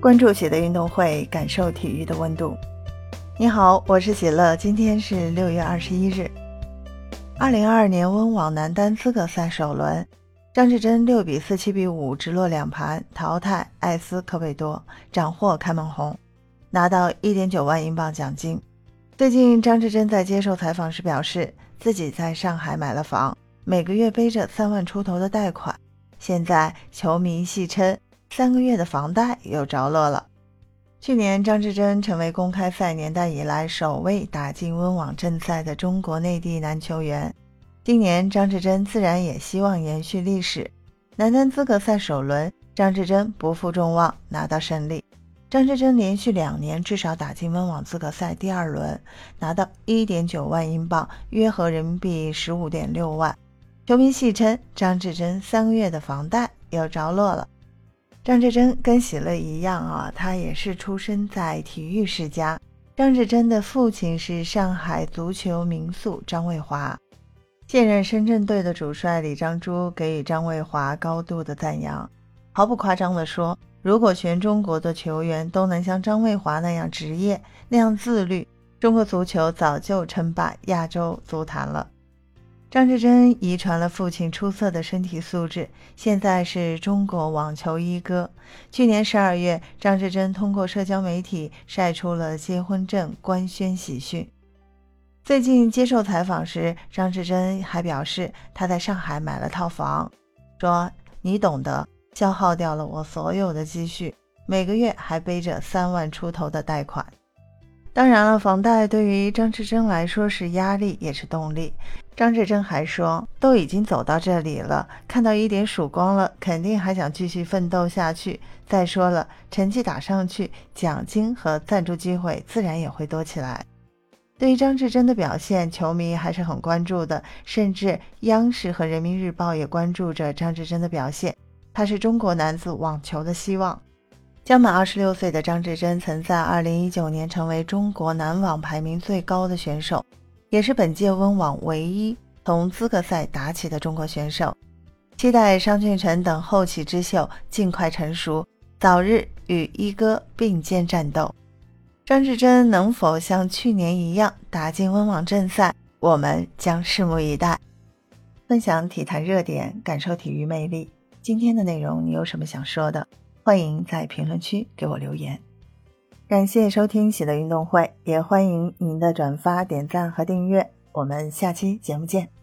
关注喜乐运动会，感受体育的温度。你好，我是喜乐，今天是六月二十一日。二零二二年温网男单资格赛首轮，张志臻六比四、七比五直落两盘淘汰艾斯科贝多，斩获开门红，拿到一点九万英镑奖金。最近，张志臻在接受采访时表示，自己在上海买了房，每个月背着三万出头的贷款，现在球迷戏称。三个月的房贷有着落了。去年，张志臻成为公开赛年代以来首位打进温网正赛的中国内地男球员。今年，张志臻自然也希望延续历史。男单资格赛首轮，张志臻不负众望拿到胜利。张志臻连续两年至少打进温网资格赛第二轮，拿到一点九万英镑，约合人民币十五点六万。球迷戏称，张志臻三个月的房贷有着落了。张志臻跟喜乐一样啊，他也是出生在体育世家。张志臻的父亲是上海足球名宿张卫华，现任深圳队的主帅李章洙给予张卫华高度的赞扬。毫不夸张地说，如果全中国的球员都能像张卫华那样职业、那样自律，中国足球早就称霸亚洲足坛了。张志臻遗传了父亲出色的身体素质，现在是中国网球一哥。去年十二月，张志臻通过社交媒体晒出了结婚证，官宣喜讯。最近接受采访时，张志臻还表示他在上海买了套房，说：“你懂得，消耗掉了我所有的积蓄，每个月还背着三万出头的贷款。”当然了，房贷对于张志臻来说是压力，也是动力。张志臻还说：“都已经走到这里了，看到一点曙光了，肯定还想继续奋斗下去。再说了，成绩打上去，奖金和赞助机会自然也会多起来。”对于张志臻的表现，球迷还是很关注的，甚至央视和人民日报也关注着张志臻的表现。他是中国男子网球的希望。将满二十六岁的张志臻，曾在二零一九年成为中国男网排名最高的选手，也是本届温网唯一从资格赛打起的中国选手。期待商俊成等后起之秀尽快成熟，早日与一哥并肩战斗。张志臻能否像去年一样打进温网正赛，我们将拭目以待。分享体坛热点，感受体育魅力。今天的内容你有什么想说的？欢迎在评论区给我留言，感谢收听喜乐运动会，也欢迎您的转发、点赞和订阅。我们下期节目见。